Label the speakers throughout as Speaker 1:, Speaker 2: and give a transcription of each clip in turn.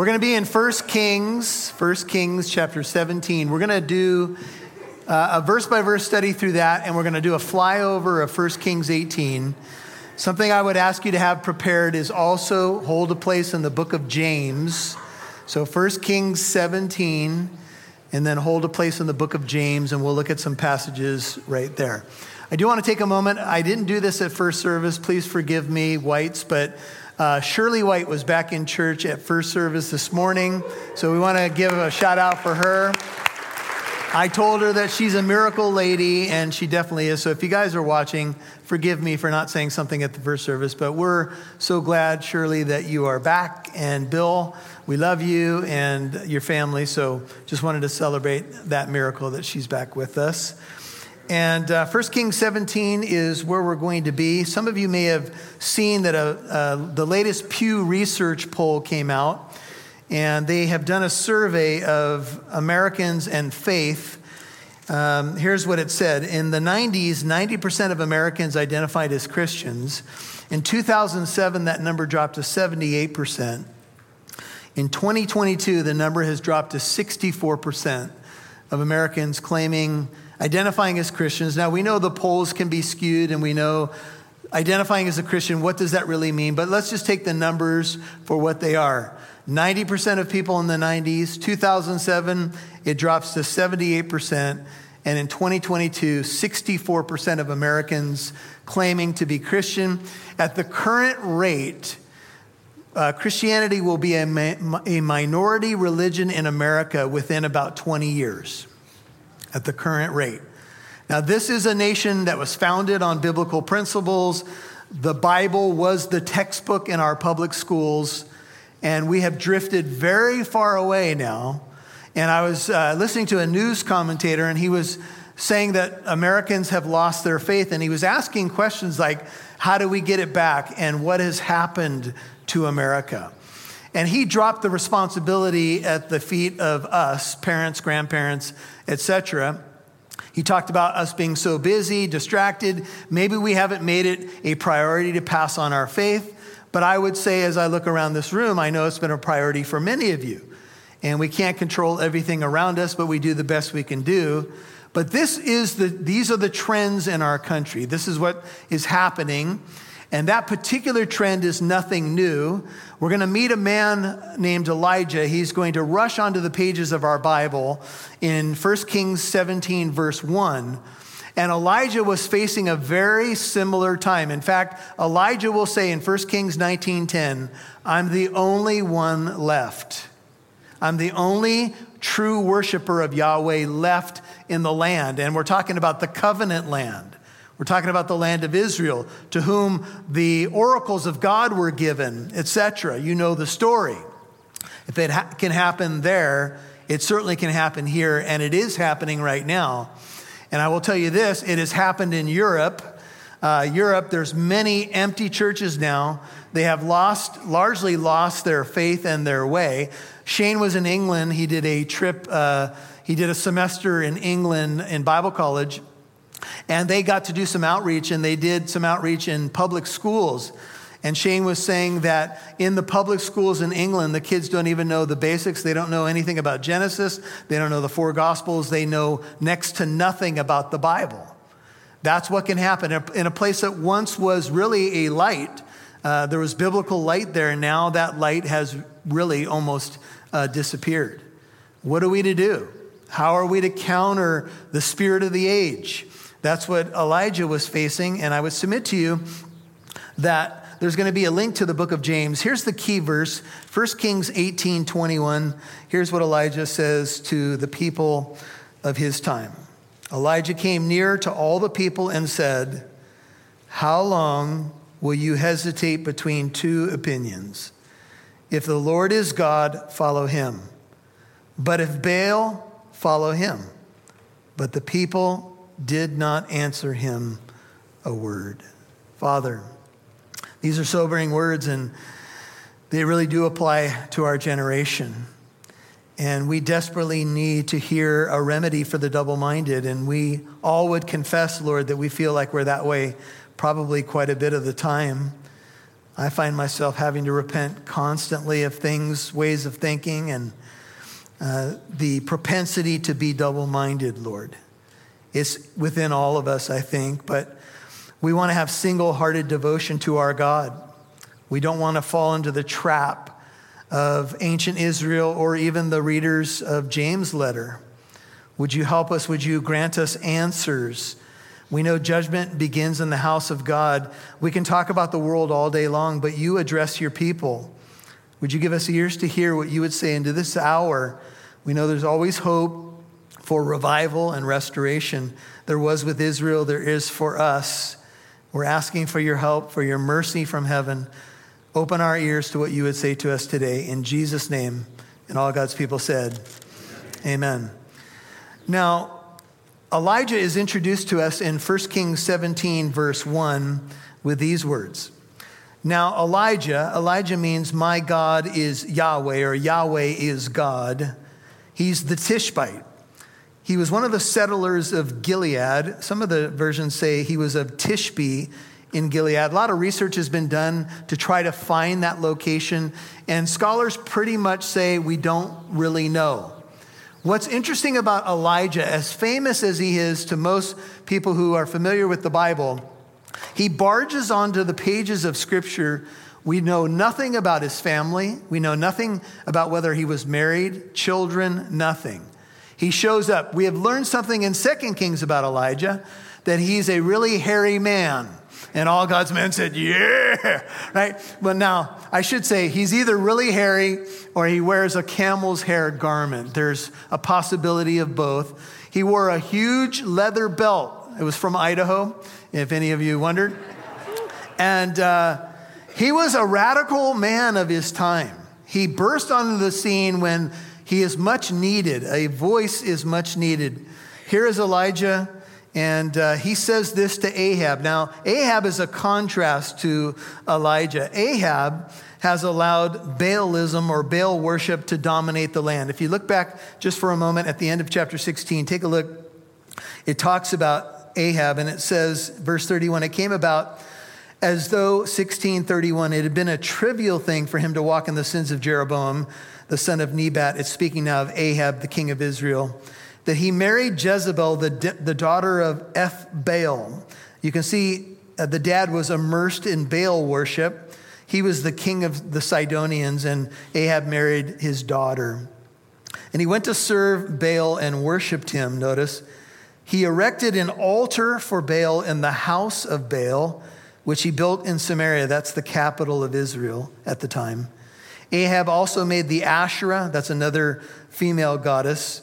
Speaker 1: We're going to be in 1 Kings, 1 Kings chapter 17. We're going to do uh, a verse by verse study through that, and we're going to do a flyover of 1 Kings 18. Something I would ask you to have prepared is also hold a place in the book of James. So 1 Kings 17, and then hold a place in the book of James, and we'll look at some passages right there. I do want to take a moment. I didn't do this at first service. Please forgive me, whites, but uh, Shirley White was back in church at first service this morning, so we want to give a shout out for her. I told her that she's a miracle lady, and she definitely is. So if you guys are watching, forgive me for not saying something at the first service, but we're so glad, Shirley, that you are back. And Bill, we love you and your family, so just wanted to celebrate that miracle that she's back with us. And uh, 1 Kings 17 is where we're going to be. Some of you may have seen that a, uh, the latest Pew Research poll came out, and they have done a survey of Americans and faith. Um, here's what it said In the 90s, 90% of Americans identified as Christians. In 2007, that number dropped to 78%. In 2022, the number has dropped to 64% of Americans claiming identifying as Christians. Now, we know the polls can be skewed, and we know identifying as a Christian, what does that really mean? But let's just take the numbers for what they are. 90% of people in the 90s, 2007, it drops to 78%. And in 2022, 64% of Americans claiming to be Christian. At the current rate, uh, Christianity will be a, ma- a minority religion in America within about 20 years at the current rate. Now, this is a nation that was founded on biblical principles. The Bible was the textbook in our public schools, and we have drifted very far away now. And I was uh, listening to a news commentator, and he was saying that Americans have lost their faith, and he was asking questions like, How do we get it back? And what has happened to America? And he dropped the responsibility at the feet of us, parents, grandparents, etc. He talked about us being so busy, distracted. Maybe we haven't made it a priority to pass on our faith. But I would say, as I look around this room, I know it's been a priority for many of you. And we can't control everything around us, but we do the best we can do. But this is the, these are the trends in our country. This is what is happening. And that particular trend is nothing new. We're going to meet a man named Elijah. He's going to rush onto the pages of our Bible in 1 Kings 17, verse 1. And Elijah was facing a very similar time. In fact, Elijah will say in 1 Kings 19:10, "I'm the only one left. I'm the only true worshiper of Yahweh left in the land." And we're talking about the covenant land. We're talking about the land of Israel, to whom the oracles of God were given, etc. You know the story. If it ha- can happen there, it certainly can happen here, and it is happening right now. And I will tell you this it has happened in Europe. Uh, Europe, there's many empty churches now. They have lost, largely lost their faith and their way. Shane was in England. He did a trip, uh, he did a semester in England in Bible college. And they got to do some outreach, and they did some outreach in public schools. And Shane was saying that in the public schools in England, the kids don't even know the basics. They don't know anything about Genesis. They don't know the four gospels. They know next to nothing about the Bible. That's what can happen. In a place that once was really a light, uh, there was biblical light there, and now that light has really almost uh, disappeared. What are we to do? How are we to counter the spirit of the age? That's what Elijah was facing. And I would submit to you that there's going to be a link to the book of James. Here's the key verse 1 Kings 18 21. Here's what Elijah says to the people of his time Elijah came near to all the people and said, How long will you hesitate between two opinions? If the Lord is God, follow him. But if Baal, follow him. But the people did not answer him a word. Father, these are sobering words, and they really do apply to our generation. And we desperately need to hear a remedy for the double minded. And we all would confess, Lord, that we feel like we're that way probably quite a bit of the time. I find myself having to repent constantly of things, ways of thinking, and uh, the propensity to be double minded, Lord. It's within all of us, I think, but we want to have single hearted devotion to our God. We don't want to fall into the trap of ancient Israel or even the readers of James' letter. Would you help us? Would you grant us answers? We know judgment begins in the house of God. We can talk about the world all day long, but you address your people. Would you give us ears to hear what you would say into this hour? We know there's always hope for revival and restoration. There was with Israel, there is for us. We're asking for your help, for your mercy from heaven. Open our ears to what you would say to us today. In Jesus' name, and all God's people said, Amen. Now, Elijah is introduced to us in 1 Kings 17, verse 1, with these words. Now, Elijah, Elijah means my God is Yahweh, or Yahweh is God. He's the Tishbite. He was one of the settlers of Gilead. Some of the versions say he was of Tishbe in Gilead. A lot of research has been done to try to find that location, and scholars pretty much say we don't really know. What's interesting about Elijah, as famous as he is to most people who are familiar with the Bible, he barges onto the pages of Scripture. We know nothing about his family. We know nothing about whether he was married, children, nothing. He shows up. We have learned something in Second Kings about Elijah that he's a really hairy man. And all God's men said, Yeah, right? But now, I should say, he's either really hairy or he wears a camel's hair garment. There's a possibility of both. He wore a huge leather belt. It was from Idaho, if any of you wondered. And uh, he was a radical man of his time. He burst onto the scene when he is much needed, a voice is much needed. Here is Elijah and uh, he says this to Ahab. Now, Ahab is a contrast to Elijah. Ahab has allowed Baalism or Baal worship to dominate the land. If you look back just for a moment at the end of chapter 16, take a look. It talks about Ahab, and it says, verse 31, it came about as though 1631 it had been a trivial thing for him to walk in the sins of Jeroboam, the son of Nebat. It's speaking now of Ahab, the king of Israel that he married Jezebel, the, the daughter of Eth Baal. You can see uh, the dad was immersed in Baal worship. He was the king of the Sidonians, and Ahab married his daughter. And he went to serve Baal and worshiped him, notice. He erected an altar for Baal in the house of Baal, which he built in Samaria. That's the capital of Israel at the time. Ahab also made the Asherah, that's another female goddess.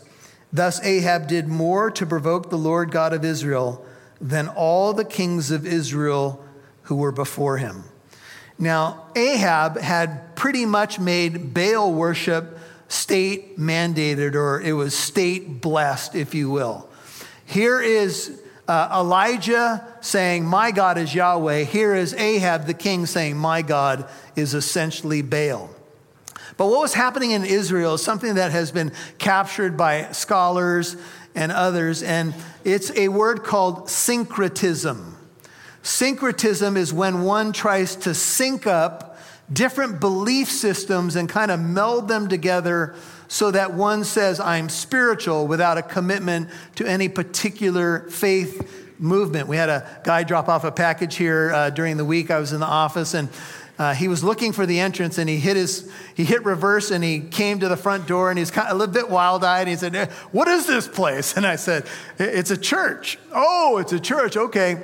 Speaker 1: Thus, Ahab did more to provoke the Lord God of Israel than all the kings of Israel who were before him. Now, Ahab had pretty much made Baal worship state mandated, or it was state blessed, if you will. Here is uh, Elijah saying, My God is Yahweh. Here is Ahab, the king, saying, My God is essentially Baal. But what was happening in Israel is something that has been captured by scholars and others, and it's a word called syncretism. Syncretism is when one tries to sync up different belief systems and kind of meld them together so that one says, I'm spiritual without a commitment to any particular faith movement. We had a guy drop off a package here uh, during the week. I was in the office, and uh, he was looking for the entrance and he hit his he hit reverse and he came to the front door and he's kind of a little bit wild-eyed he said eh, what is this place? And i said it's a church. Oh it's a church. Okay.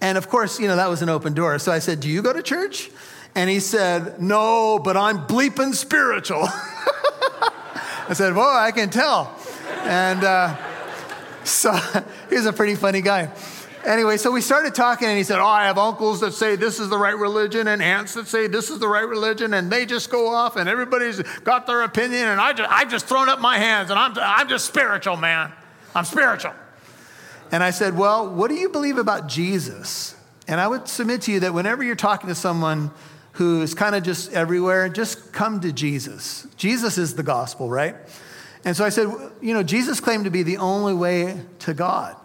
Speaker 1: And of course you know that was an open door. So i said do you go to church? And he said no but i'm bleeping spiritual. I said well i can tell. And uh, so he's a pretty funny guy Anyway, so we started talking, and he said, Oh, I have uncles that say this is the right religion, and aunts that say this is the right religion, and they just go off, and everybody's got their opinion, and I just, I've just thrown up my hands, and I'm, I'm just spiritual, man. I'm spiritual. And I said, Well, what do you believe about Jesus? And I would submit to you that whenever you're talking to someone who is kind of just everywhere, just come to Jesus. Jesus is the gospel, right? And so I said, You know, Jesus claimed to be the only way to God.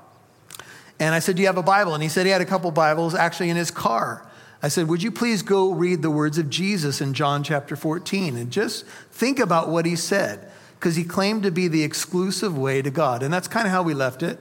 Speaker 1: And I said, Do you have a Bible? And he said he had a couple Bibles actually in his car. I said, Would you please go read the words of Jesus in John chapter 14 and just think about what he said? Because he claimed to be the exclusive way to God. And that's kind of how we left it.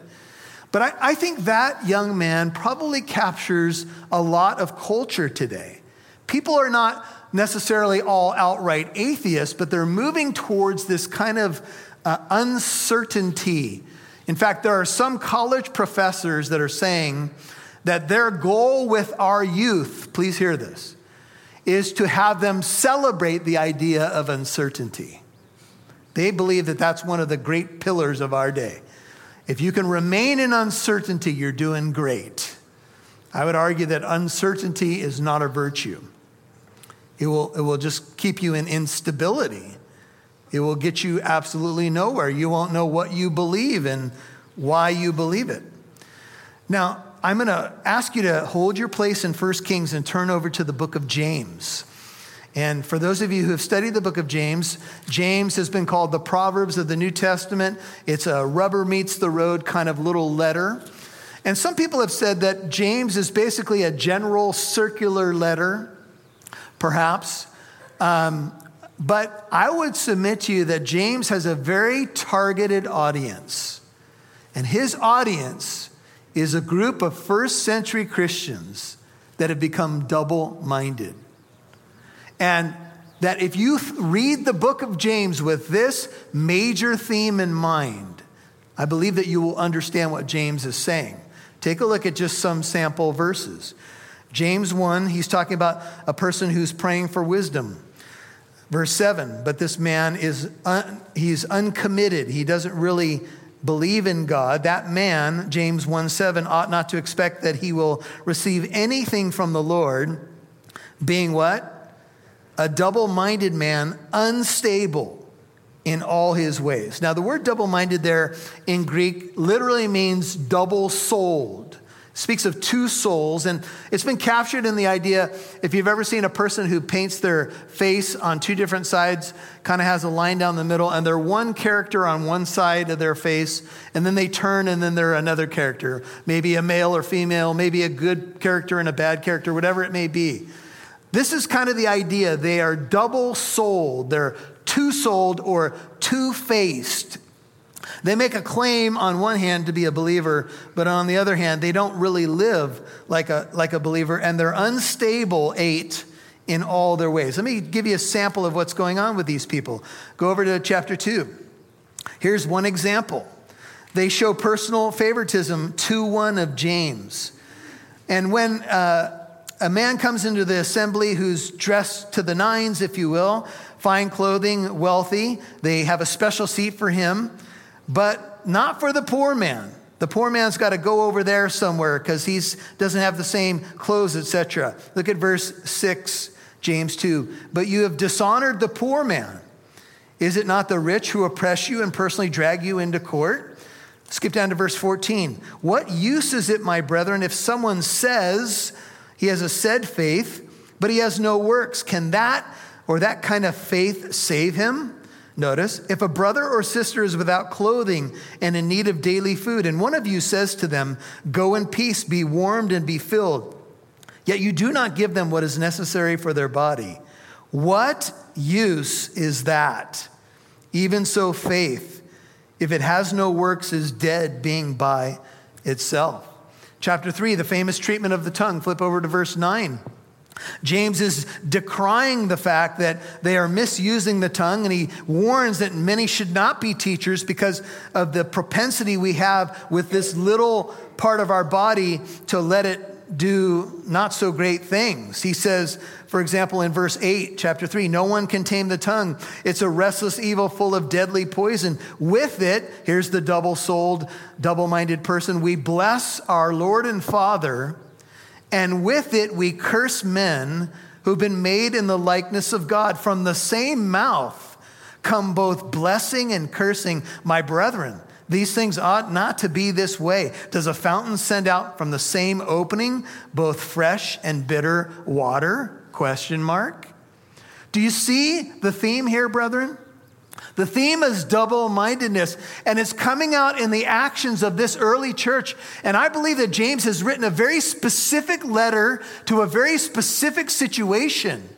Speaker 1: But I, I think that young man probably captures a lot of culture today. People are not necessarily all outright atheists, but they're moving towards this kind of uh, uncertainty. In fact, there are some college professors that are saying that their goal with our youth, please hear this, is to have them celebrate the idea of uncertainty. They believe that that's one of the great pillars of our day. If you can remain in uncertainty, you're doing great. I would argue that uncertainty is not a virtue. It will, it will just keep you in instability. It will get you absolutely nowhere. You won't know what you believe and why you believe it. Now, I'm going to ask you to hold your place in 1 Kings and turn over to the book of James. And for those of you who have studied the book of James, James has been called the Proverbs of the New Testament. It's a rubber meets the road kind of little letter. And some people have said that James is basically a general circular letter perhaps. Um, but I would submit to you that James has a very targeted audience. And his audience is a group of first century Christians that have become double minded. And that if you read the book of James with this major theme in mind, I believe that you will understand what James is saying. Take a look at just some sample verses. James 1, he's talking about a person who's praying for wisdom. Verse 7, but this man is un, he's uncommitted. He doesn't really believe in God. That man, James 1 7, ought not to expect that he will receive anything from the Lord, being what? A double minded man, unstable in all his ways. Now, the word double minded there in Greek literally means double souled speaks of two souls, and it's been captured in the idea if you've ever seen a person who paints their face on two different sides, kind of has a line down the middle, and they're one character on one side of their face, and then they turn and then they're another character, maybe a male or female, maybe a good character and a bad character, whatever it may be. This is kind of the idea. They are double souled, they're two souled or two faced they make a claim on one hand to be a believer, but on the other hand, they don't really live like a, like a believer, and they're unstable, eight, in all their ways. Let me give you a sample of what's going on with these people. Go over to chapter 2. Here's one example. They show personal favoritism, to 1 of James. And when uh, a man comes into the assembly who's dressed to the nines, if you will, fine clothing, wealthy, they have a special seat for him but not for the poor man. The poor man's got to go over there somewhere because he doesn't have the same clothes, etc. Look at verse 6, James 2. But you have dishonored the poor man. Is it not the rich who oppress you and personally drag you into court? Skip down to verse 14. What use is it, my brethren, if someone says he has a said faith, but he has no works? Can that or that kind of faith save him? Notice, if a brother or sister is without clothing and in need of daily food, and one of you says to them, Go in peace, be warmed and be filled, yet you do not give them what is necessary for their body, what use is that? Even so, faith, if it has no works, is dead, being by itself. Chapter 3, the famous treatment of the tongue. Flip over to verse 9. James is decrying the fact that they are misusing the tongue, and he warns that many should not be teachers because of the propensity we have with this little part of our body to let it do not so great things. He says, for example, in verse 8, chapter 3, no one can tame the tongue. It's a restless evil full of deadly poison. With it, here's the double souled, double minded person, we bless our Lord and Father and with it we curse men who've been made in the likeness of God. From the same mouth come both blessing and cursing, my brethren. These things ought not to be this way. Does a fountain send out from the same opening both fresh and bitter water? Question mark. Do you see the theme here, brethren? The theme is double mindedness, and it's coming out in the actions of this early church. And I believe that James has written a very specific letter to a very specific situation.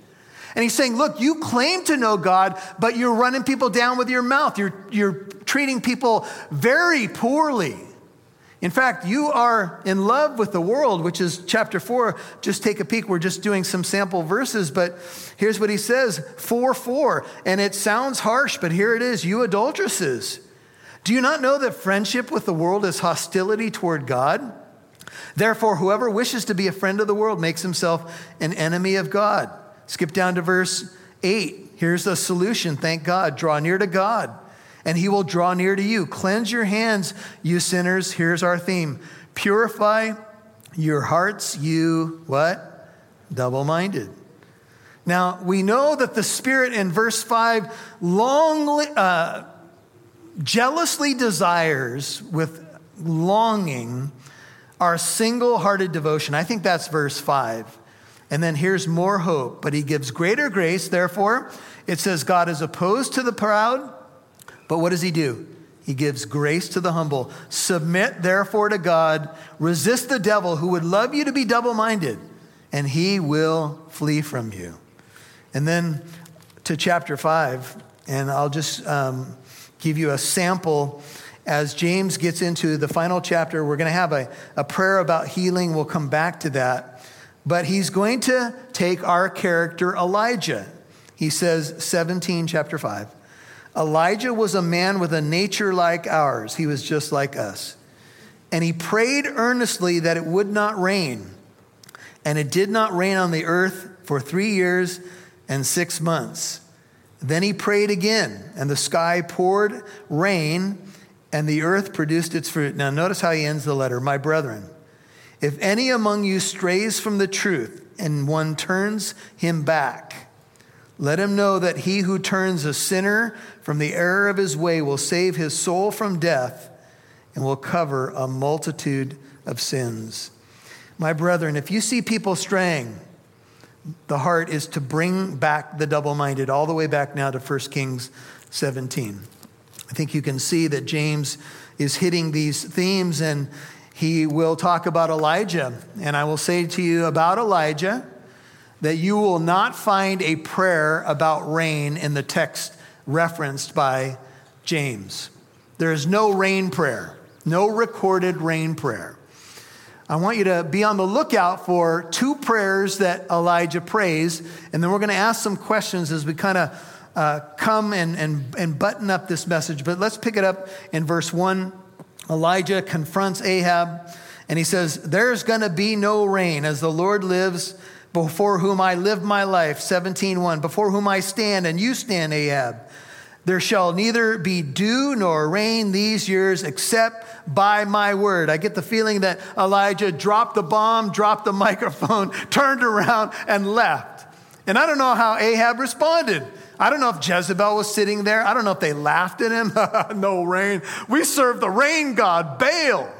Speaker 1: And he's saying, Look, you claim to know God, but you're running people down with your mouth. You're, you're treating people very poorly. In fact, you are in love with the world, which is chapter four. Just take a peek. We're just doing some sample verses, but here's what he says 4 4. And it sounds harsh, but here it is You adulteresses. Do you not know that friendship with the world is hostility toward God? Therefore, whoever wishes to be a friend of the world makes himself an enemy of God. Skip down to verse 8. Here's the solution. Thank God. Draw near to God and he will draw near to you. Cleanse your hands, you sinners. Here's our theme purify your hearts, you what? Double minded. Now, we know that the Spirit in verse 5 long, uh, jealously desires with longing our single hearted devotion. I think that's verse 5. And then here's more hope, but he gives greater grace. Therefore, it says, God is opposed to the proud but what does he do? He gives grace to the humble. Submit therefore to God. Resist the devil who would love you to be double minded, and he will flee from you. And then to chapter five, and I'll just um, give you a sample as James gets into the final chapter. We're going to have a, a prayer about healing. We'll come back to that. But he's going to take our character, Elijah. He says, 17, chapter 5. Elijah was a man with a nature like ours. He was just like us. And he prayed earnestly that it would not rain. And it did not rain on the earth for three years and six months. Then he prayed again, and the sky poured rain, and the earth produced its fruit. Now, notice how he ends the letter My brethren, if any among you strays from the truth, and one turns him back, let him know that he who turns a sinner from the error of his way will save his soul from death and will cover a multitude of sins. My brethren, if you see people straying, the heart is to bring back the double minded, all the way back now to 1 Kings 17. I think you can see that James is hitting these themes and he will talk about Elijah. And I will say to you about Elijah that you will not find a prayer about rain in the text referenced by James. There is no rain prayer, no recorded rain prayer. I want you to be on the lookout for two prayers that Elijah prays, and then we're going to ask some questions as we kind of uh, come and, and, and button up this message. But let's pick it up in verse 1. Elijah confronts Ahab, and he says, There's going to be no rain as the Lord lives before whom I live my life, 17:1, before whom I stand and you stand, Ahab. There shall neither be dew nor rain these years except by my word. I get the feeling that Elijah dropped the bomb, dropped the microphone, turned around, and left. And I don't know how Ahab responded. I don't know if Jezebel was sitting there. I don't know if they laughed at him. no rain. We serve the rain god, Baal.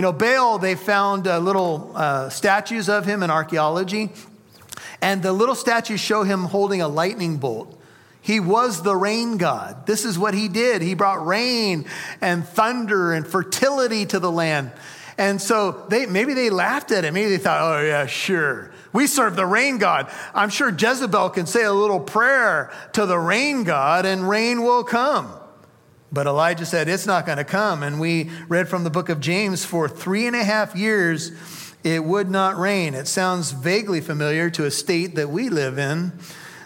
Speaker 1: You know, Baal, they found uh, little uh, statues of him in archaeology, and the little statues show him holding a lightning bolt. He was the rain god. This is what he did. He brought rain and thunder and fertility to the land. And so they, maybe they laughed at him. Maybe they thought, oh, yeah, sure. We serve the rain god. I'm sure Jezebel can say a little prayer to the rain god and rain will come. But Elijah said, It's not going to come. And we read from the book of James for three and a half years, it would not rain. It sounds vaguely familiar to a state that we live in,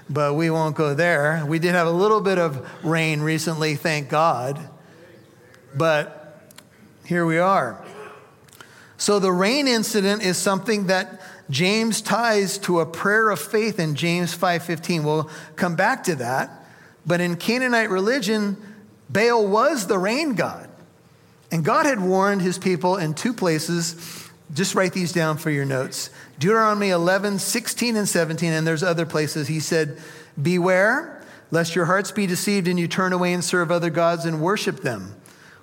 Speaker 1: but we won't go there. We did have a little bit of rain recently, thank God. But here we are. So the rain incident is something that James ties to a prayer of faith in James 5:15. We'll come back to that. But in Canaanite religion, Baal was the rain god. And God had warned his people in two places. Just write these down for your notes Deuteronomy 11, 16, and 17, and there's other places. He said, Beware, lest your hearts be deceived and you turn away and serve other gods and worship them,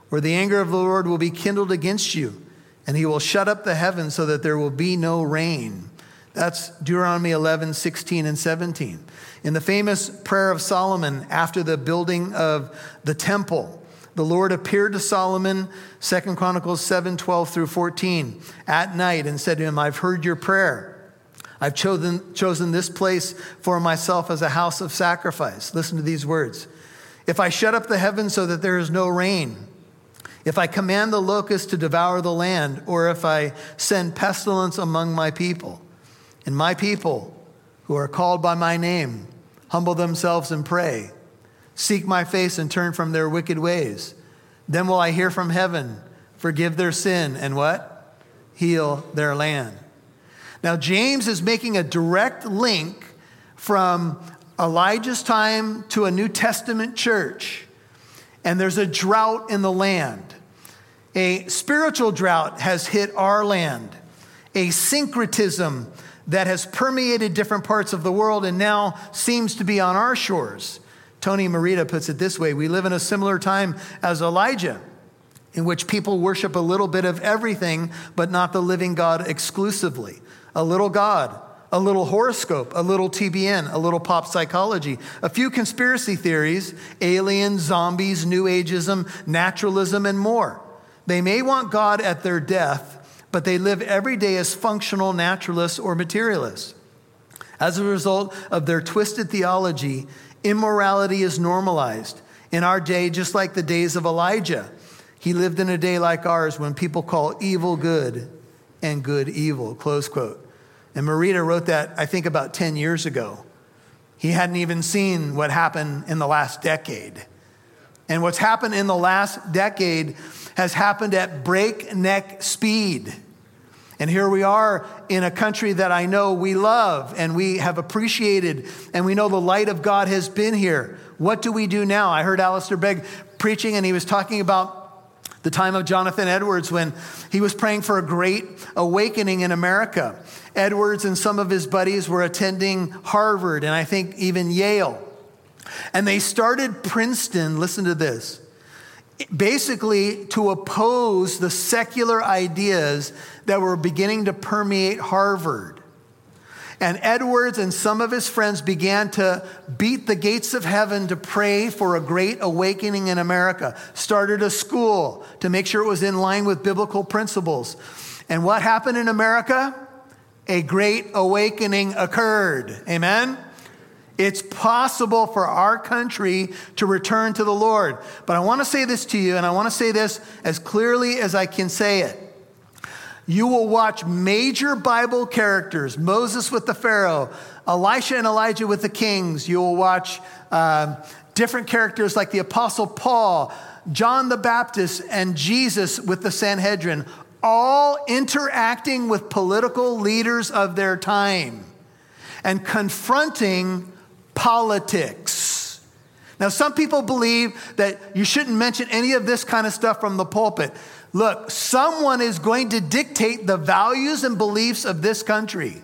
Speaker 1: or the anger of the Lord will be kindled against you, and he will shut up the heavens so that there will be no rain. That's Deuteronomy 11, 16, and 17. In the famous prayer of Solomon after the building of the temple, the Lord appeared to Solomon, 2 Chronicles 7, 12 through 14, at night and said to him, I've heard your prayer. I've chosen, chosen this place for myself as a house of sacrifice. Listen to these words. If I shut up the heavens so that there is no rain, if I command the locusts to devour the land, or if I send pestilence among my people, and my people who are called by my name humble themselves and pray, seek my face and turn from their wicked ways, then will I hear from heaven, forgive their sin, and what? Heal their land. Now, James is making a direct link from Elijah's time to a New Testament church, and there's a drought in the land. A spiritual drought has hit our land, a syncretism that has permeated different parts of the world and now seems to be on our shores. Tony Merida puts it this way We live in a similar time as Elijah, in which people worship a little bit of everything, but not the living God exclusively a little God, a little horoscope, a little TBN, a little pop psychology, a few conspiracy theories, aliens, zombies, New Ageism, naturalism, and more. They may want God at their death, but they live every day as functional naturalists or materialists. As a result of their twisted theology, immorality is normalized. In our day, just like the days of Elijah, he lived in a day like ours when people call evil good and good evil, close quote. And Merida wrote that, I think, about 10 years ago. He hadn't even seen what happened in the last decade. And what's happened in the last decade has happened at breakneck speed. And here we are in a country that I know we love and we have appreciated, and we know the light of God has been here. What do we do now? I heard Alistair Begg preaching, and he was talking about the time of Jonathan Edwards when he was praying for a great awakening in America. Edwards and some of his buddies were attending Harvard and I think even Yale. And they started Princeton, listen to this, basically to oppose the secular ideas that were beginning to permeate Harvard. And Edwards and some of his friends began to beat the gates of heaven to pray for a great awakening in America. Started a school to make sure it was in line with biblical principles. And what happened in America? A great awakening occurred. Amen? It's possible for our country to return to the Lord. But I want to say this to you, and I want to say this as clearly as I can say it. You will watch major Bible characters Moses with the Pharaoh, Elisha and Elijah with the kings. You will watch uh, different characters like the Apostle Paul, John the Baptist, and Jesus with the Sanhedrin, all interacting with political leaders of their time and confronting politics. Now, some people believe that you shouldn't mention any of this kind of stuff from the pulpit. Look, someone is going to dictate the values and beliefs of this country.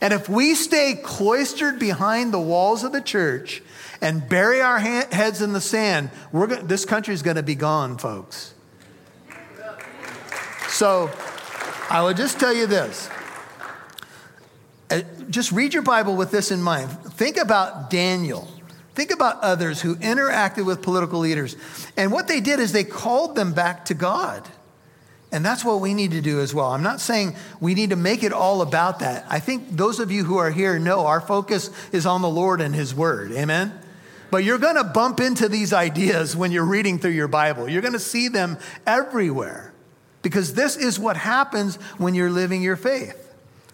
Speaker 1: And if we stay cloistered behind the walls of the church and bury our ha- heads in the sand, we're go- this country is going to be gone, folks. So I will just tell you this. Uh, just read your Bible with this in mind. Think about Daniel. Think about others who interacted with political leaders. And what they did is they called them back to God. And that's what we need to do as well. I'm not saying we need to make it all about that. I think those of you who are here know our focus is on the Lord and His Word. Amen? But you're going to bump into these ideas when you're reading through your Bible. You're going to see them everywhere because this is what happens when you're living your faith.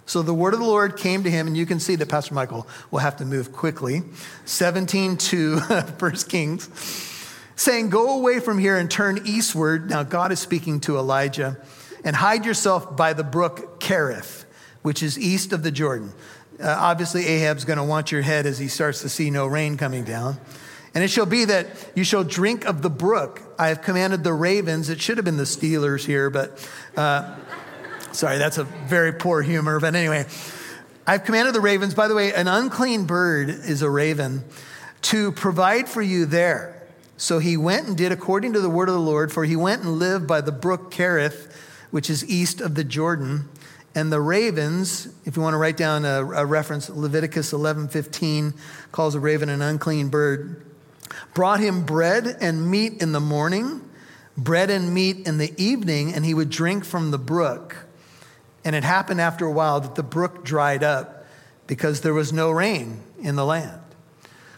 Speaker 1: So the word of the Lord came to him, and you can see that Pastor Michael will have to move quickly. 17 to 1 Kings, saying, Go away from here and turn eastward. Now, God is speaking to Elijah, and hide yourself by the brook Kerith, which is east of the Jordan. Uh, obviously, Ahab's going to want your head as he starts to see no rain coming down. And it shall be that you shall drink of the brook. I have commanded the ravens. It should have been the Steelers here, but. Uh, Sorry, that's a very poor humor. But anyway, I've commanded the ravens, by the way, an unclean bird is a raven, to provide for you there. So he went and did according to the word of the Lord, for he went and lived by the brook Kerith, which is east of the Jordan. and the ravens, if you want to write down a, a reference, Leviticus 11:15 calls a raven an unclean bird, brought him bread and meat in the morning, bread and meat in the evening, and he would drink from the brook. And it happened after a while that the brook dried up because there was no rain in the land.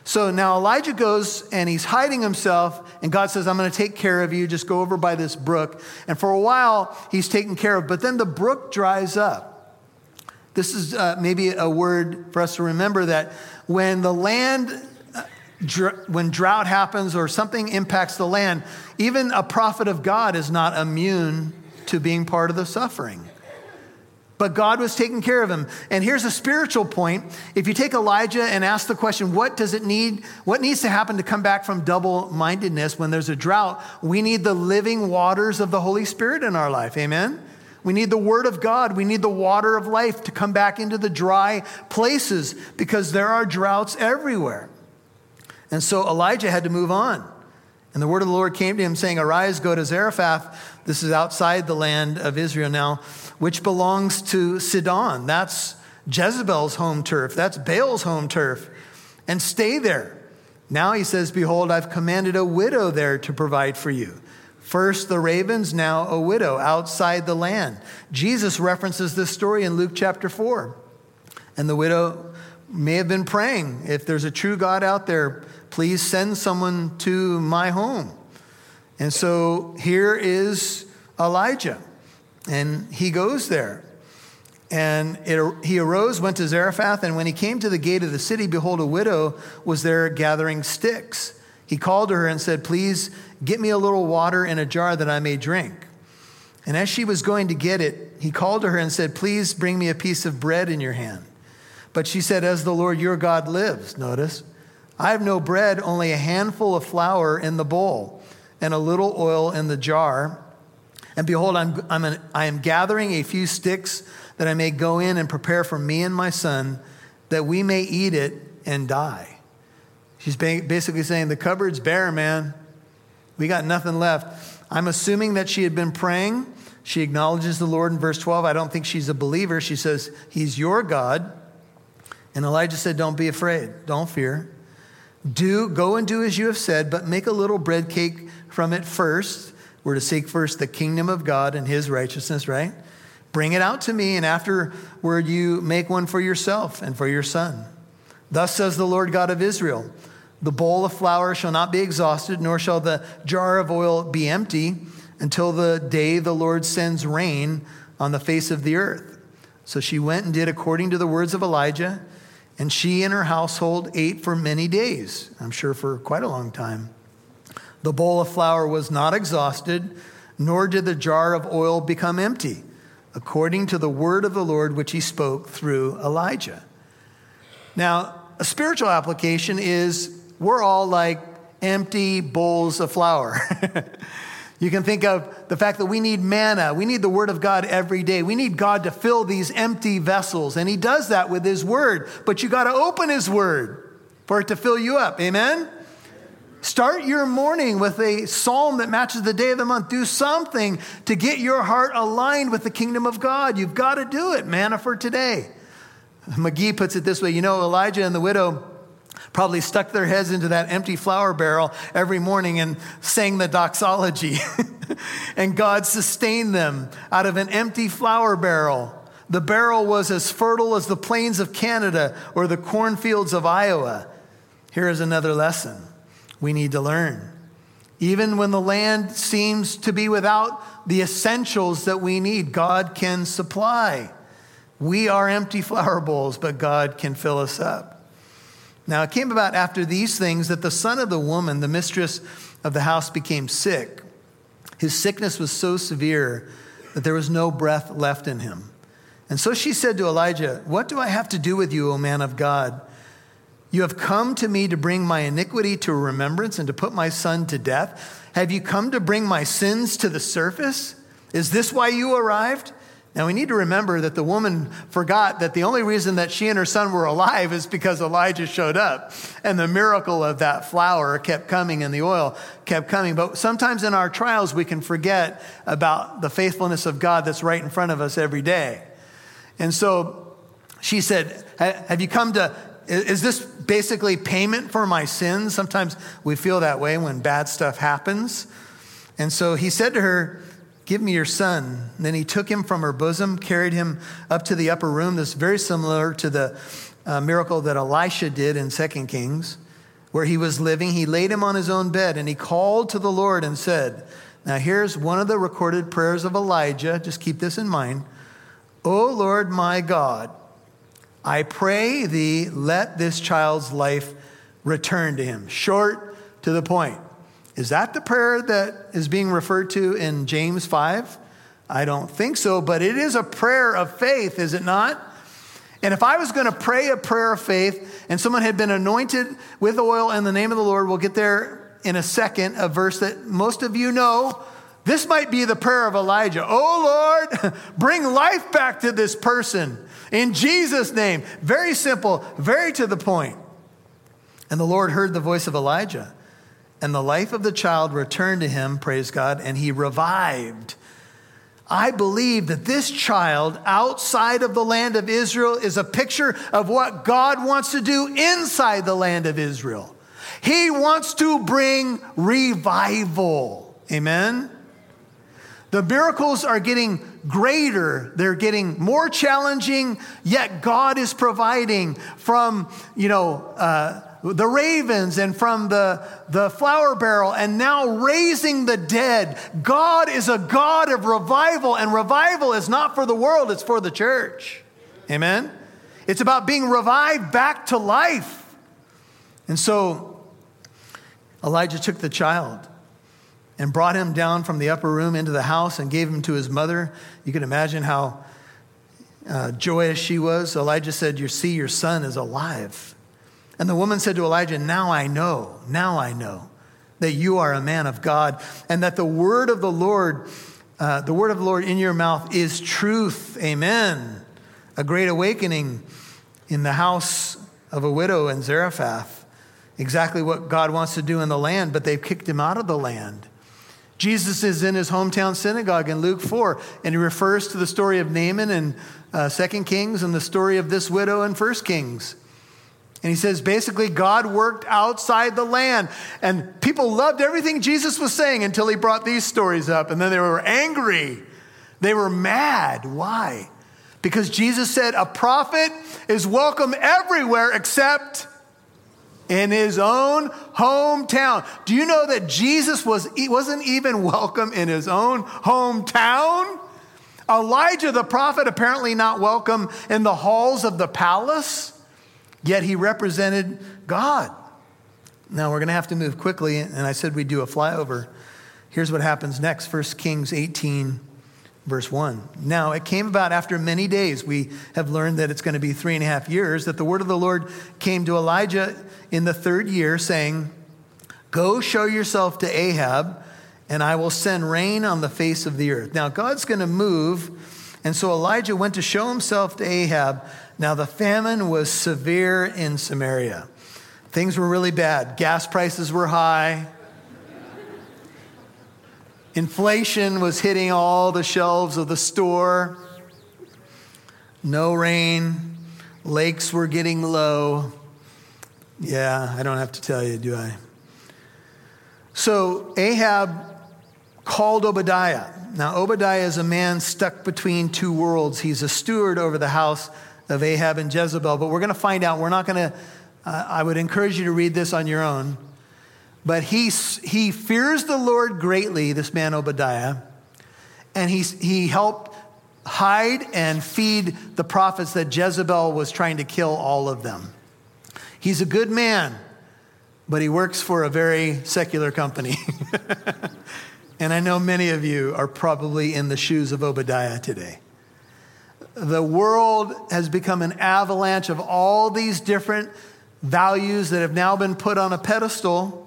Speaker 1: So now Elijah goes and he's hiding himself, and God says, I'm going to take care of you. Just go over by this brook. And for a while, he's taken care of, but then the brook dries up. This is uh, maybe a word for us to remember that when the land, uh, when drought happens or something impacts the land, even a prophet of God is not immune to being part of the suffering. But God was taking care of him. And here's a spiritual point. If you take Elijah and ask the question, what does it need? What needs to happen to come back from double mindedness when there's a drought? We need the living waters of the Holy Spirit in our life. Amen? We need the Word of God. We need the water of life to come back into the dry places because there are droughts everywhere. And so Elijah had to move on. And the word of the Lord came to him, saying, Arise, go to Zarephath. This is outside the land of Israel now which belongs to Sidon. That's Jezebel's home turf. That's Baal's home turf. And stay there. Now he says, Behold, I've commanded a widow there to provide for you. First the ravens, now a widow outside the land. Jesus references this story in Luke chapter 4. And the widow may have been praying, If there's a true God out there, please send someone to my home. And so here is Elijah. And he goes there. And it, he arose, went to Zarephath, and when he came to the gate of the city, behold, a widow was there gathering sticks. He called to her and said, Please get me a little water in a jar that I may drink. And as she was going to get it, he called to her and said, Please bring me a piece of bread in your hand. But she said, As the Lord your God lives, notice, I have no bread, only a handful of flour in the bowl and a little oil in the jar. And behold, I'm, I'm an, I am gathering a few sticks that I may go in and prepare for me and my son, that we may eat it and die. She's basically saying, The cupboard's bare, man. We got nothing left. I'm assuming that she had been praying. She acknowledges the Lord in verse 12. I don't think she's a believer. She says, He's your God. And Elijah said, Don't be afraid. Don't fear. Do go and do as you have said, but make a little bread cake from it first we're to seek first the kingdom of God and his righteousness, right? Bring it out to me, and afterward you make one for yourself and for your son. Thus says the Lord God of Israel The bowl of flour shall not be exhausted, nor shall the jar of oil be empty until the day the Lord sends rain on the face of the earth. So she went and did according to the words of Elijah, and she and her household ate for many days, I'm sure for quite a long time. The bowl of flour was not exhausted, nor did the jar of oil become empty, according to the word of the Lord which he spoke through Elijah. Now, a spiritual application is we're all like empty bowls of flour. you can think of the fact that we need manna. We need the Word of God every day. We need God to fill these empty vessels. And He does that with His Word. But you got to open His Word for it to fill you up. Amen? Start your morning with a psalm that matches the day of the month. Do something to get your heart aligned with the kingdom of God. You've got to do it. Manna for today. McGee puts it this way you know, Elijah and the widow probably stuck their heads into that empty flour barrel every morning and sang the doxology. and God sustained them out of an empty flour barrel. The barrel was as fertile as the plains of Canada or the cornfields of Iowa. Here is another lesson we need to learn. Even when the land seems to be without the essentials that we need, God can supply. We are empty flour bowls, but God can fill us up. Now, it came about after these things that the son of the woman, the mistress of the house, became sick. His sickness was so severe that there was no breath left in him. And so she said to Elijah, What do I have to do with you, O man of God? You have come to me to bring my iniquity to remembrance and to put my son to death. Have you come to bring my sins to the surface? Is this why you arrived? Now we need to remember that the woman forgot that the only reason that she and her son were alive is because Elijah showed up. And the miracle of that flour kept coming and the oil kept coming. But sometimes in our trials, we can forget about the faithfulness of God that's right in front of us every day. And so she said, Have you come to, is this basically payment for my sins? Sometimes we feel that way when bad stuff happens. And so he said to her, Give me your son. And then he took him from her bosom, carried him up to the upper room. This is very similar to the uh, miracle that Elisha did in 2 Kings, where he was living. He laid him on his own bed and he called to the Lord and said, Now here's one of the recorded prayers of Elijah. Just keep this in mind. O Lord my God, I pray thee, let this child's life return to him. Short to the point. Is that the prayer that is being referred to in James 5? I don't think so, but it is a prayer of faith, is it not? And if I was going to pray a prayer of faith and someone had been anointed with oil in the name of the Lord, we'll get there in a second, a verse that most of you know. This might be the prayer of Elijah. Oh Lord, bring life back to this person in Jesus' name. Very simple, very to the point. And the Lord heard the voice of Elijah. And the life of the child returned to him, praise God, and he revived. I believe that this child outside of the land of Israel is a picture of what God wants to do inside the land of Israel. He wants to bring revival. Amen? The miracles are getting greater, they're getting more challenging, yet God is providing from, you know, uh, the ravens and from the, the flour barrel and now raising the dead. God is a God of revival, and revival is not for the world, it's for the church. Amen? It's about being revived back to life. And so Elijah took the child and brought him down from the upper room into the house and gave him to his mother. You can imagine how uh, joyous she was. Elijah said, You see, your son is alive. And the woman said to Elijah, Now I know, now I know that you are a man of God, and that the word of the Lord, uh, the word of the Lord in your mouth is truth. Amen. A great awakening in the house of a widow in Zarephath. Exactly what God wants to do in the land, but they've kicked him out of the land. Jesus is in his hometown synagogue in Luke 4, and he refers to the story of Naaman in uh, 2 Kings and the story of this widow in 1 Kings. And he says basically, God worked outside the land. And people loved everything Jesus was saying until he brought these stories up. And then they were angry. They were mad. Why? Because Jesus said, a prophet is welcome everywhere except in his own hometown. Do you know that Jesus was, wasn't even welcome in his own hometown? Elijah the prophet apparently not welcome in the halls of the palace. Yet he represented God. Now we're going to have to move quickly, and I said we'd do a flyover. Here's what happens next 1 Kings 18, verse 1. Now it came about after many days, we have learned that it's going to be three and a half years, that the word of the Lord came to Elijah in the third year, saying, Go show yourself to Ahab, and I will send rain on the face of the earth. Now God's going to move, and so Elijah went to show himself to Ahab. Now, the famine was severe in Samaria. Things were really bad. Gas prices were high. Inflation was hitting all the shelves of the store. No rain. Lakes were getting low. Yeah, I don't have to tell you, do I? So Ahab called Obadiah. Now, Obadiah is a man stuck between two worlds. He's a steward over the house of Ahab and Jezebel. But we're going to find out. We're not going to, uh, I would encourage you to read this on your own. But he, he fears the Lord greatly, this man Obadiah, and he, he helped hide and feed the prophets that Jezebel was trying to kill all of them. He's a good man, but he works for a very secular company. and I know many of you are probably in the shoes of Obadiah today the world has become an avalanche of all these different values that have now been put on a pedestal.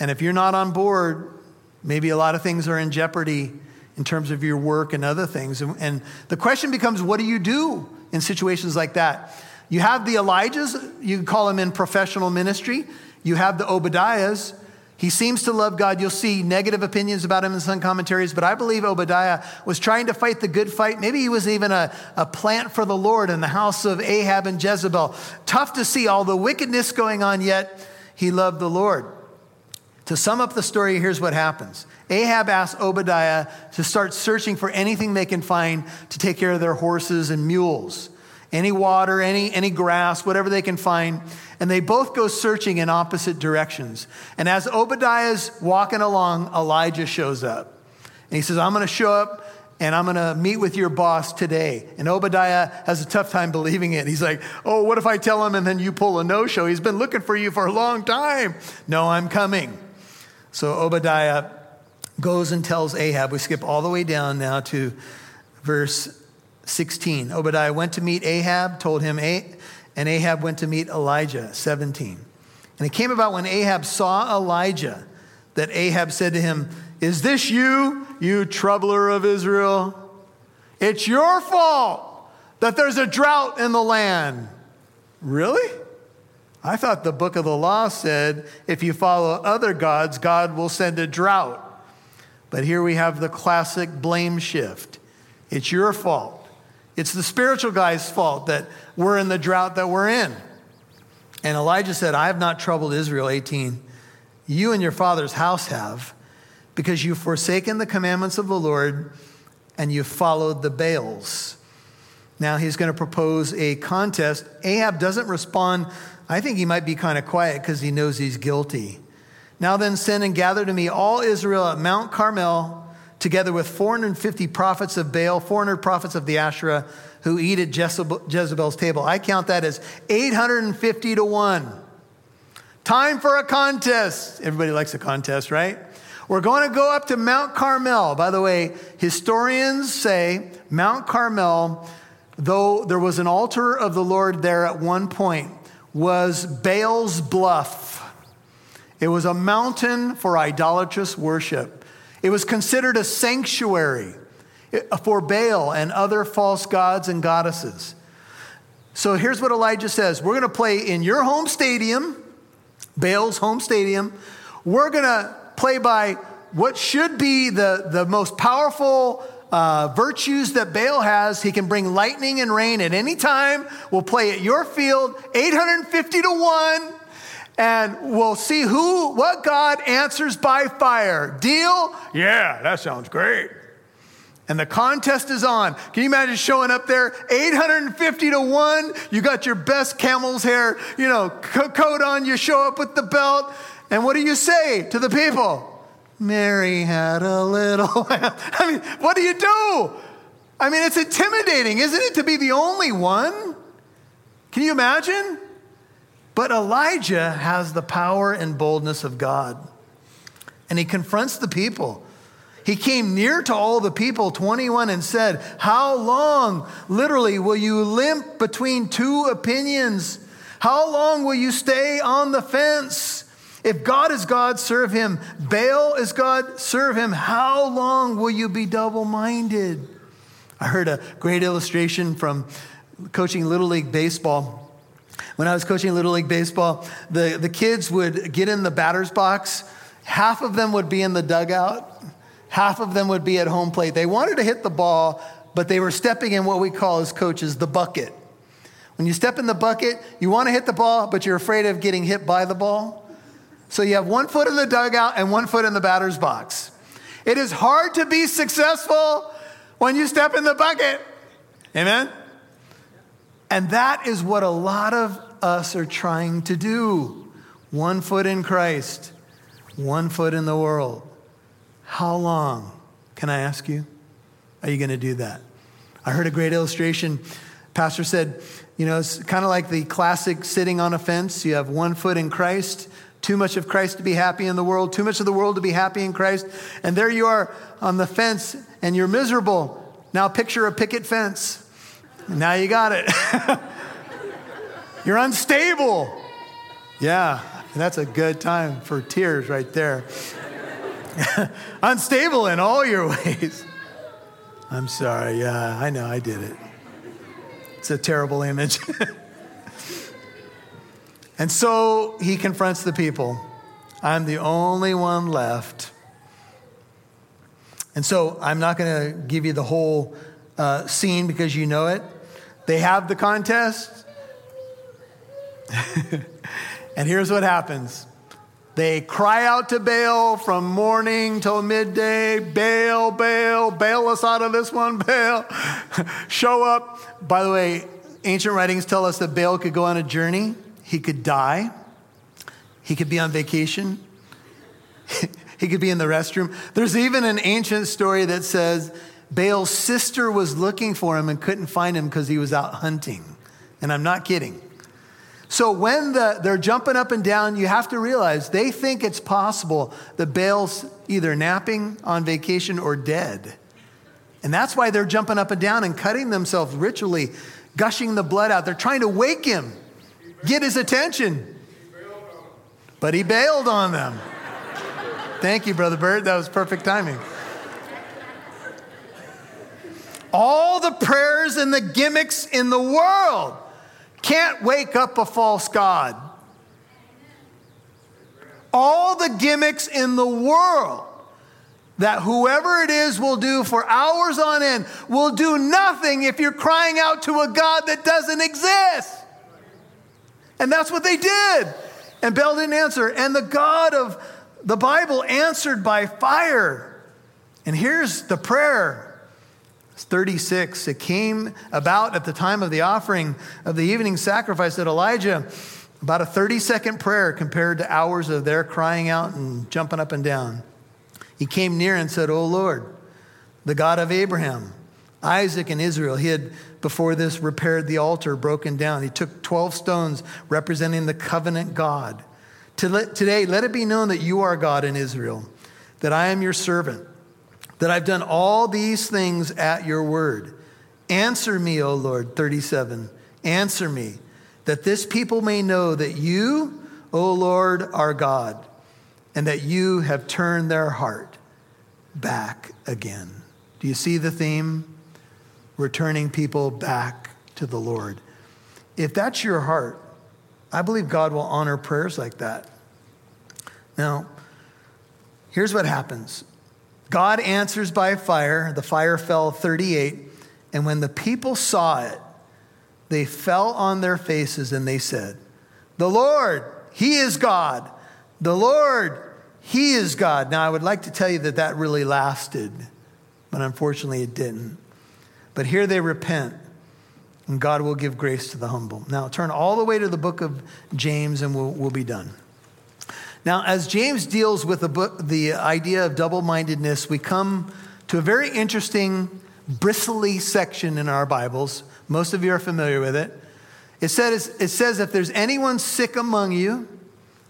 Speaker 1: And if you're not on board, maybe a lot of things are in jeopardy in terms of your work and other things. And, and the question becomes what do you do in situations like that? You have the Elijahs, you call them in professional ministry. You have the Obadiahs. He seems to love God. You'll see negative opinions about him in some commentaries, but I believe Obadiah was trying to fight the good fight. Maybe he was even a, a plant for the Lord in the house of Ahab and Jezebel. Tough to see all the wickedness going on, yet he loved the Lord. To sum up the story, here's what happens Ahab asks Obadiah to start searching for anything they can find to take care of their horses and mules any water, any, any grass, whatever they can find. And they both go searching in opposite directions. And as Obadiah's walking along, Elijah shows up. And he says, I'm going to show up and I'm going to meet with your boss today. And Obadiah has a tough time believing it. He's like, Oh, what if I tell him and then you pull a no show? He's been looking for you for a long time. No, I'm coming. So Obadiah goes and tells Ahab. We skip all the way down now to verse 16. Obadiah went to meet Ahab, told him, and Ahab went to meet Elijah, 17. And it came about when Ahab saw Elijah that Ahab said to him, Is this you, you troubler of Israel? It's your fault that there's a drought in the land. Really? I thought the book of the law said if you follow other gods, God will send a drought. But here we have the classic blame shift. It's your fault. It's the spiritual guy's fault that we're in the drought that we're in. And Elijah said, I have not troubled Israel, 18. You and your father's house have, because you've forsaken the commandments of the Lord and you've followed the Baals. Now he's going to propose a contest. Ahab doesn't respond. I think he might be kind of quiet because he knows he's guilty. Now then, send and gather to me all Israel at Mount Carmel together with 450 prophets of Baal, 400 prophets of the Asherah who eat at Jezebel's table. I count that as 850 to 1. Time for a contest. Everybody likes a contest, right? We're going to go up to Mount Carmel. By the way, historians say Mount Carmel, though there was an altar of the Lord there at one point, was Baal's bluff. It was a mountain for idolatrous worship. It was considered a sanctuary eh, for Baal and other false gods and goddesses. So here's what Elijah says We're going to play in your home stadium, Baal's home stadium. We're going to play by what should be the, the most powerful uh, virtues that Baal has. He can bring lightning and rain at any time. We'll play at your field, 850 to 1 and we'll see who, what God answers by fire. Deal? Yeah, that sounds great. And the contest is on. Can you imagine showing up there 850 to 1? You got your best camel's hair, you know, coat on, you show up with the belt. And what do you say to the people? Mary had a little I mean, what do you do? I mean, it's intimidating, isn't it, to be the only one? Can you imagine? But Elijah has the power and boldness of God. And he confronts the people. He came near to all the people, 21, and said, How long, literally, will you limp between two opinions? How long will you stay on the fence? If God is God, serve him. Baal is God, serve him. How long will you be double minded? I heard a great illustration from coaching Little League Baseball. When I was coaching Little League Baseball, the, the kids would get in the batter's box. Half of them would be in the dugout, half of them would be at home plate. They wanted to hit the ball, but they were stepping in what we call as coaches the bucket. When you step in the bucket, you want to hit the ball, but you're afraid of getting hit by the ball. So you have one foot in the dugout and one foot in the batter's box. It is hard to be successful when you step in the bucket. Amen? And that is what a lot of us are trying to do. One foot in Christ, one foot in the world. How long, can I ask you, are you going to do that? I heard a great illustration. Pastor said, you know, it's kind of like the classic sitting on a fence. You have one foot in Christ, too much of Christ to be happy in the world, too much of the world to be happy in Christ. And there you are on the fence and you're miserable. Now picture a picket fence. Now you got it. You're unstable. Yeah, that's a good time for tears right there. unstable in all your ways. I'm sorry. Yeah, I know I did it. It's a terrible image. And so he confronts the people. I'm the only one left. And so I'm not going to give you the whole uh, scene because you know it. They have the contest. and here's what happens they cry out to Baal from morning till midday Baal, Baal, bail us out of this one, Baal. Show up. By the way, ancient writings tell us that Baal could go on a journey, he could die, he could be on vacation, he could be in the restroom. There's even an ancient story that says Baal's sister was looking for him and couldn't find him because he was out hunting. And I'm not kidding. So when the, they're jumping up and down, you have to realize they think it's possible that Baal's either napping on vacation or dead. And that's why they're jumping up and down and cutting themselves ritually, gushing the blood out. They're trying to wake him, get his attention. But he bailed on them. Thank you, Brother Bird. That was perfect timing. All the prayers and the gimmicks in the world can't wake up a false God. All the gimmicks in the world that whoever it is will do for hours on end will do nothing if you're crying out to a God that doesn't exist. And that's what they did. And Baal didn't answer. And the God of the Bible answered by fire. And here's the prayer 36. It came about at the time of the offering of the evening sacrifice that Elijah, about a 30 second prayer compared to hours of their crying out and jumping up and down. He came near and said, O Lord, the God of Abraham, Isaac, and Israel. He had before this repaired the altar broken down. He took 12 stones representing the covenant God. Today, let it be known that you are God in Israel, that I am your servant that I've done all these things at your word. Answer me, O Lord. 37. Answer me, that this people may know that you, O Lord, are God, and that you have turned their heart back again. Do you see the theme? Returning people back to the Lord. If that's your heart, I believe God will honor prayers like that. Now, here's what happens God answers by fire. The fire fell 38. And when the people saw it, they fell on their faces and they said, The Lord, He is God. The Lord, He is God. Now, I would like to tell you that that really lasted, but unfortunately it didn't. But here they repent, and God will give grace to the humble. Now, turn all the way to the book of James, and we'll, we'll be done. Now, as James deals with the, book, the idea of double mindedness, we come to a very interesting, bristly section in our Bibles. Most of you are familiar with it. It says, it says if there's anyone sick among you,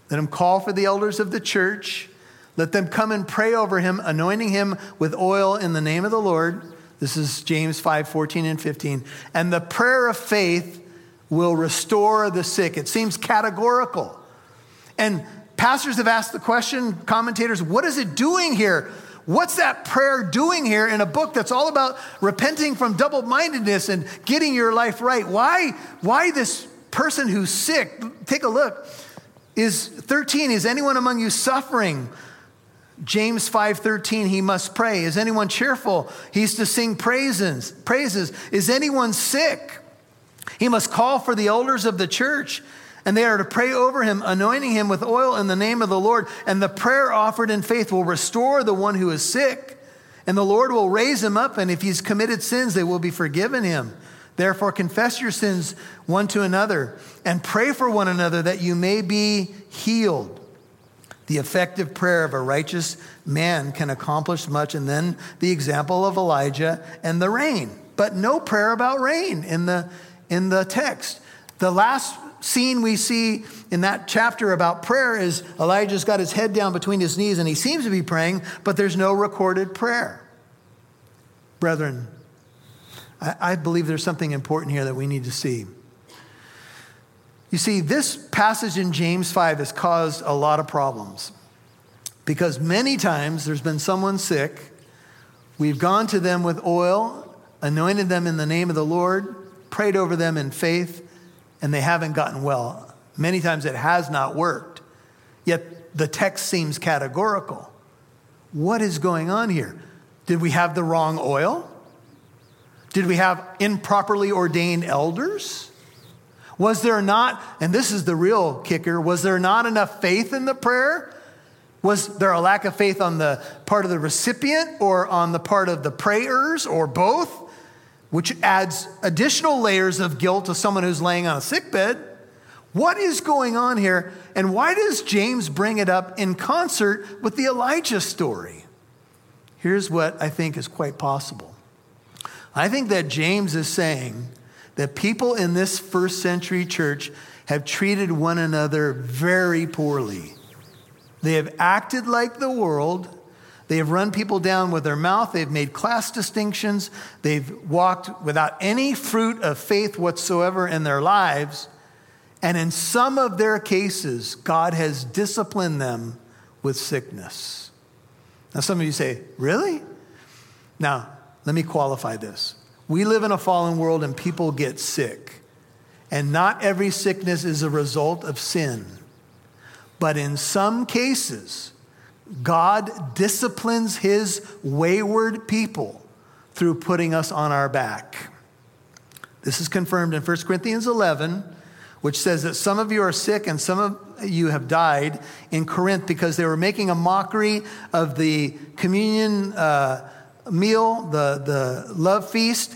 Speaker 1: let him call for the elders of the church. Let them come and pray over him, anointing him with oil in the name of the Lord. This is James 5 14 and 15. And the prayer of faith will restore the sick. It seems categorical. And Pastors have asked the question, commentators, what is it doing here? What's that prayer doing here in a book that's all about repenting from double mindedness and getting your life right? Why, why this person who's sick? Take a look. Is 13, is anyone among you suffering? James 5:13 he must pray. Is anyone cheerful? He's to sing praises. Praises. Is anyone sick? He must call for the elders of the church and they are to pray over him, anointing him with oil in the name of the Lord. And the prayer offered in faith will restore the one who is sick, and the Lord will raise him up. And if he's committed sins, they will be forgiven him. Therefore, confess your sins one to another and pray for one another that you may be healed. The effective prayer of a righteous man can accomplish much. And then the example of Elijah and the rain. But no prayer about rain in the, in the text. The last scene we see in that chapter about prayer is Elijah's got his head down between his knees and he seems to be praying, but there's no recorded prayer. Brethren, I, I believe there's something important here that we need to see. You see, this passage in James 5 has caused a lot of problems because many times there's been someone sick. We've gone to them with oil, anointed them in the name of the Lord, prayed over them in faith, and they haven't gotten well. Many times it has not worked. Yet the text seems categorical. What is going on here? Did we have the wrong oil? Did we have improperly ordained elders? Was there not, and this is the real kicker, was there not enough faith in the prayer? Was there a lack of faith on the part of the recipient or on the part of the prayers or both? Which adds additional layers of guilt to someone who's laying on a sickbed. What is going on here? And why does James bring it up in concert with the Elijah story? Here's what I think is quite possible. I think that James is saying that people in this first century church have treated one another very poorly. They have acted like the world. They have run people down with their mouth. They've made class distinctions. They've walked without any fruit of faith whatsoever in their lives. And in some of their cases, God has disciplined them with sickness. Now, some of you say, Really? Now, let me qualify this. We live in a fallen world and people get sick. And not every sickness is a result of sin. But in some cases, God disciplines his wayward people through putting us on our back. This is confirmed in 1 Corinthians 11, which says that some of you are sick and some of you have died in Corinth because they were making a mockery of the communion uh, meal, the, the love feast,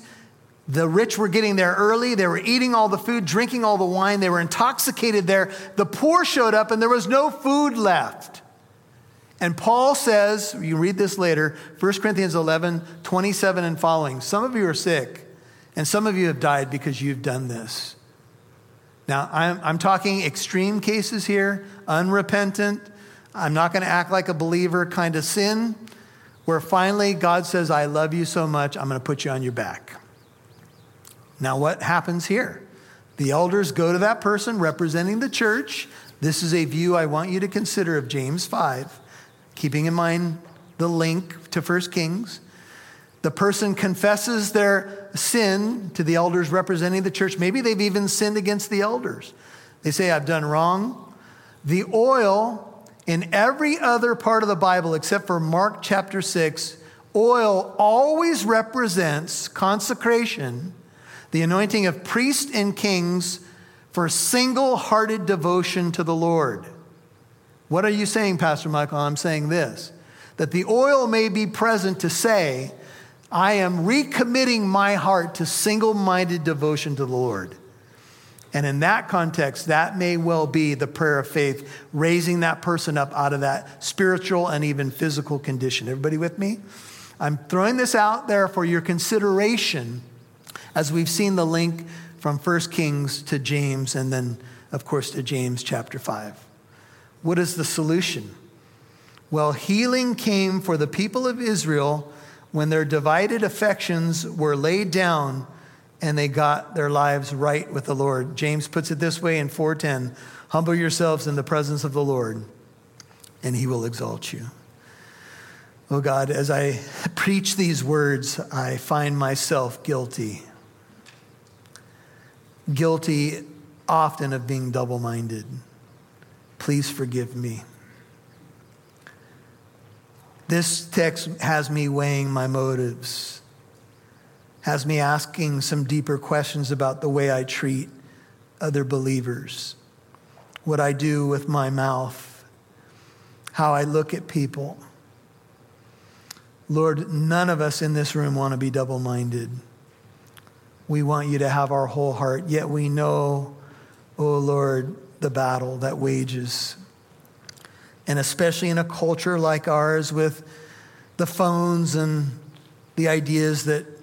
Speaker 1: the rich were getting there early. They were eating all the food, drinking all the wine. They were intoxicated there. The poor showed up and there was no food left. And Paul says, you read this later, 1 Corinthians 11, 27 and following. Some of you are sick and some of you have died because you've done this. Now, I'm, I'm talking extreme cases here, unrepentant. I'm not going to act like a believer kind of sin, where finally God says, I love you so much, I'm going to put you on your back. Now, what happens here? The elders go to that person representing the church. This is a view I want you to consider of James 5, keeping in mind the link to 1 Kings. The person confesses their sin to the elders representing the church. Maybe they've even sinned against the elders. They say, I've done wrong. The oil in every other part of the Bible, except for Mark chapter 6, oil always represents consecration the anointing of priests and kings for single hearted devotion to the Lord. What are you saying, Pastor Michael? I'm saying this that the oil may be present to say, I am recommitting my heart to single minded devotion to the Lord. And in that context, that may well be the prayer of faith, raising that person up out of that spiritual and even physical condition. Everybody with me? I'm throwing this out there for your consideration as we've seen the link from 1 Kings to James and then, of course, to James chapter 5. What is the solution? Well, healing came for the people of Israel when their divided affections were laid down and they got their lives right with the Lord. James puts it this way in 4:10, humble yourselves in the presence of the Lord and he will exalt you. Oh God, as I preach these words, I find myself guilty guilty often of being double minded. Please forgive me. This text has me weighing my motives, has me asking some deeper questions about the way I treat other believers, what I do with my mouth, how I look at people. Lord, none of us in this room want to be double minded. We want you to have our whole heart, yet we know, oh Lord, the battle that wages. And especially in a culture like ours with the phones and the ideas that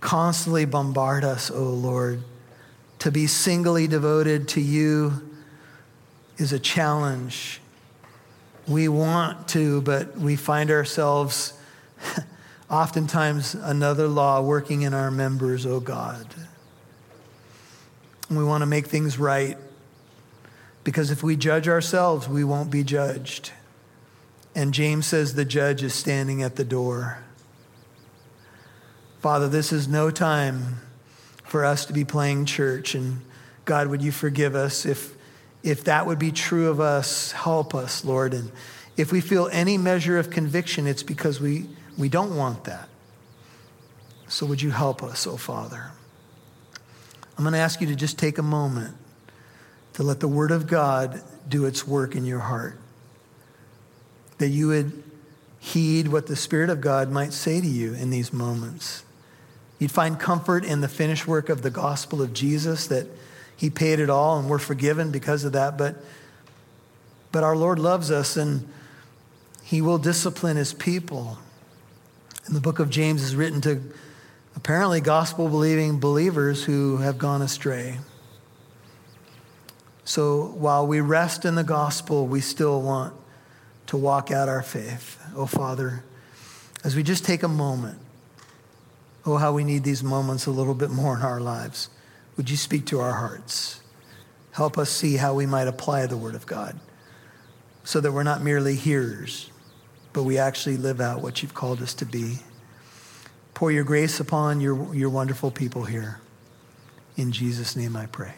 Speaker 1: constantly bombard us, oh Lord, to be singly devoted to you is a challenge. We want to, but we find ourselves oftentimes another law working in our members, oh God. We want to make things right because if we judge ourselves, we won't be judged. And James says the judge is standing at the door. Father, this is no time for us to be playing church. And God, would you forgive us if, if that would be true of us, help us, Lord. And if we feel any measure of conviction, it's because we, we don't want that. So would you help us, oh Father? I'm going to ask you to just take a moment to let the Word of God do its work in your heart. That you would heed what the Spirit of God might say to you in these moments. You'd find comfort in the finished work of the gospel of Jesus, that He paid it all and we're forgiven because of that. But, but our Lord loves us and He will discipline His people. And the book of James is written to apparently gospel believing believers who have gone astray. So while we rest in the gospel, we still want to walk out our faith. Oh, Father, as we just take a moment, oh, how we need these moments a little bit more in our lives. Would you speak to our hearts? Help us see how we might apply the Word of God so that we're not merely hearers, but we actually live out what you've called us to be. Pour your grace upon your, your wonderful people here. In Jesus' name I pray.